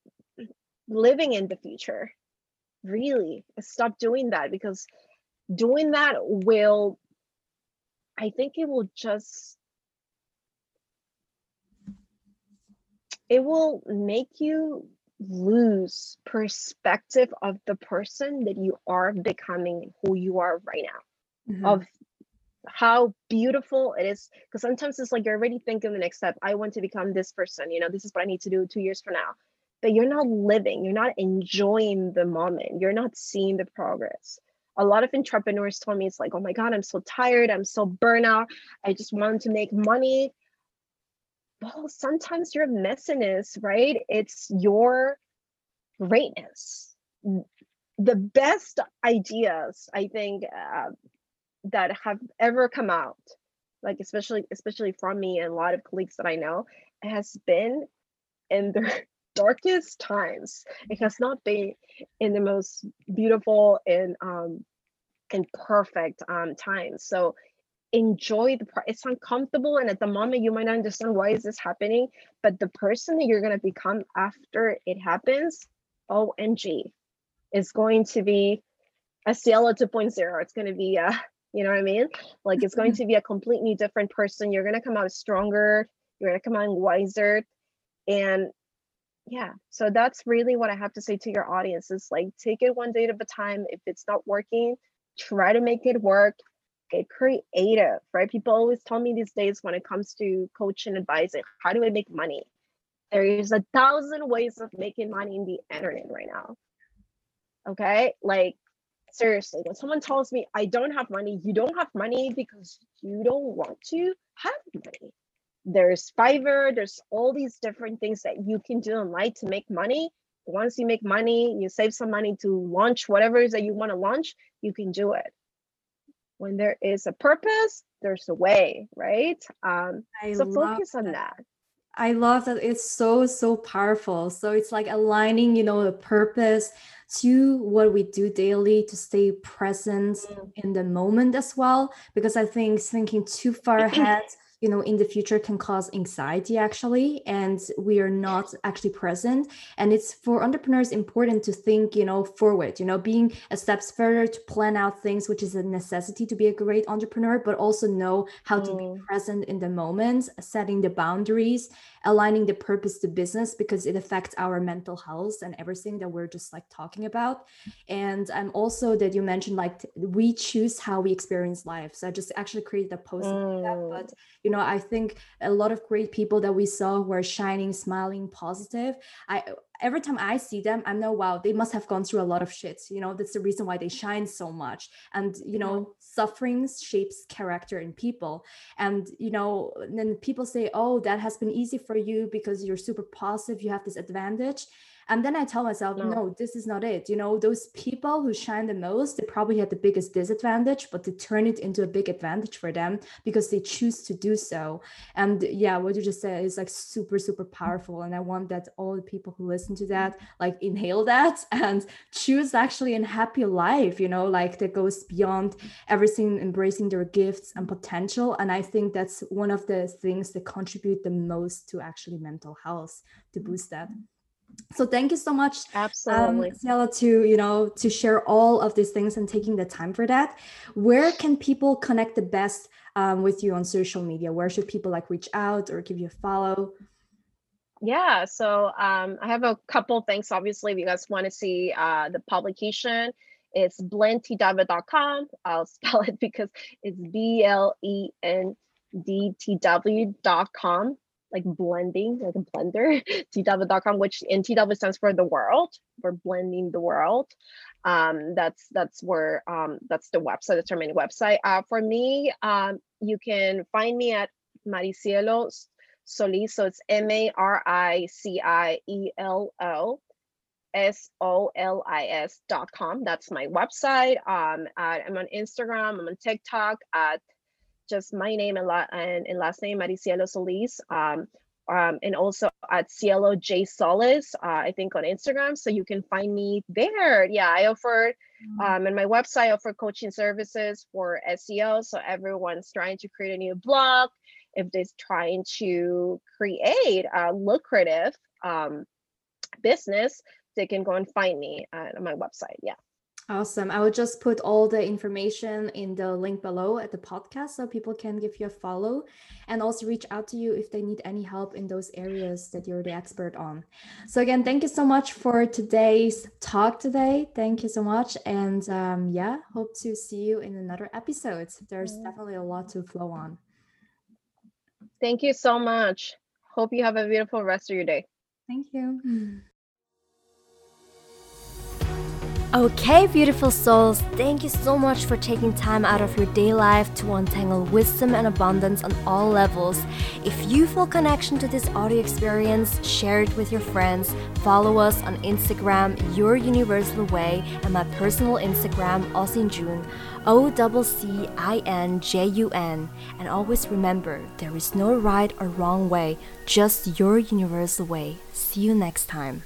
living in the future really stop doing that because doing that will i think it will just it will make you lose perspective of the person that you are becoming who you are right now. Mm-hmm. of how beautiful it is because sometimes it's like you're already thinking the next step. I want to become this person you know this is what i need to do two years from now but you're not living, you're not enjoying the moment, you're not seeing the progress. A lot of entrepreneurs told me it's like, oh my God, I'm so tired, I'm so burnout, I just want to make money. Well, sometimes your messiness, right? It's your greatness. The best ideas, I think, uh, that have ever come out, like especially especially from me and a lot of colleagues that I know, has been in the darkest times. It has not been in the most beautiful and um and perfect um times. So enjoy the part. It's uncomfortable, and at the moment you might not understand why is this happening, but the person that you're gonna become after it happens, OMG, is going to be a Cielo 2.0. It's going to be a, you know what I mean? Like it's going <laughs> to be a completely different person. You're going to come out stronger. You're going to come out wiser. And yeah so that's really what i have to say to your audience is like take it one day at a time if it's not working try to make it work get creative right? People always tell me these days when it comes to coaching advising how do i make money? There is a thousand ways of making money in the internet right now. Okay? Like seriously when someone tells me i don't have money you don't have money because you don't want to have money there's Fiverr, there's all these different things that you can do online to make money. Once you make money, you save some money to launch whatever it is that you want to launch, you can do it. When there is a purpose, there's a way, right? Um, I so focus on that. I love that it's so so powerful. So it's like aligning, you know, the purpose to what we do daily to stay present mm. in the moment as well. Because I think thinking too far <clears throat> ahead you know in the future can cause anxiety actually and we are not actually present and it's for entrepreneurs important to think you know forward you know being a steps further to plan out things which is a necessity to be a great entrepreneur but also know how mm. to be mm. present in the moment setting the boundaries aligning the purpose to business because it affects our mental health and everything that we're just like talking about and i'm also that you mentioned like we choose how we experience life so i just actually created a post mm. that, but you know i think a lot of great people that we saw were shining smiling positive i every time I see them, I know, wow, they must have gone through a lot of shit. You know, that's the reason why they shine so much. And, you know, mm-hmm. suffering shapes character in people. And, you know, then people say, oh, that has been easy for you because you're super positive, you have this advantage. And then i tell myself no. no. this is not it you know those people who shine the most they probably had the biggest disadvantage but they turn it into a big advantage for them because they choose to do so and yeah what you just said is like super super powerful and i want that all the people who listen to that like inhale that <laughs> and choose actually a happy life you know like that goes beyond everything embracing their gifts and potential and i think that's one of the things that contribute the most to actually mental health to boost that so thank you so much um, absolutely. Um, Cielo, to you know to share all of these things and taking the time for that. Where can people connect the best um, with you on social media? Where should people like reach out or give you a follow? Yeah so um, i have a couple things obviously if you guys want to see uh, the publication. It's blendtw.com i'll <laughs> spell it because it's b-l-e-n-d-t-w.com like blending, like a blender, <laughs> tw.com, which in TW stands for the world. We're blending the world. Um, that's that's where um, that's the website, our main website. Uh, for me, um, you can find me at Maricielo Solis. So it's M A R I C I E L O S O L I S dot com. That's my website. Um, I'm on Instagram, I'm on TikTok at just my name and, la- and, and last name, Maricielo Solis. Um, um, and also at Cielo J Solis, uh, I think on Instagram. So you can find me there. Yeah, I offer, mm. um, and my website I offer coaching services for SEO. So everyone's trying to create a new blog, if they're trying to create a lucrative um, business, they can go and find me at my website. Yeah. Awesome. I will just put all the information in the link below at the podcast so people can give you a follow and also reach out to you if they need any help in those areas that you're the expert on. So, again, thank you so much for today's talk today. Thank you so much. And um, yeah, hope to see you in another episode. There's definitely a lot to flow on. Thank you so much. Hope you have a beautiful rest of your day. Thank you. Okay, beautiful souls, thank you so much for taking time out of your day life to untangle wisdom and abundance on all levels. If you feel connection to this audio experience, share it with your friends. Follow us on Instagram, Your Universal Way, and my personal Instagram, Ozzin Jun, O C I N J U N. And always remember, there is no right or wrong way, just your universal way. See you next time.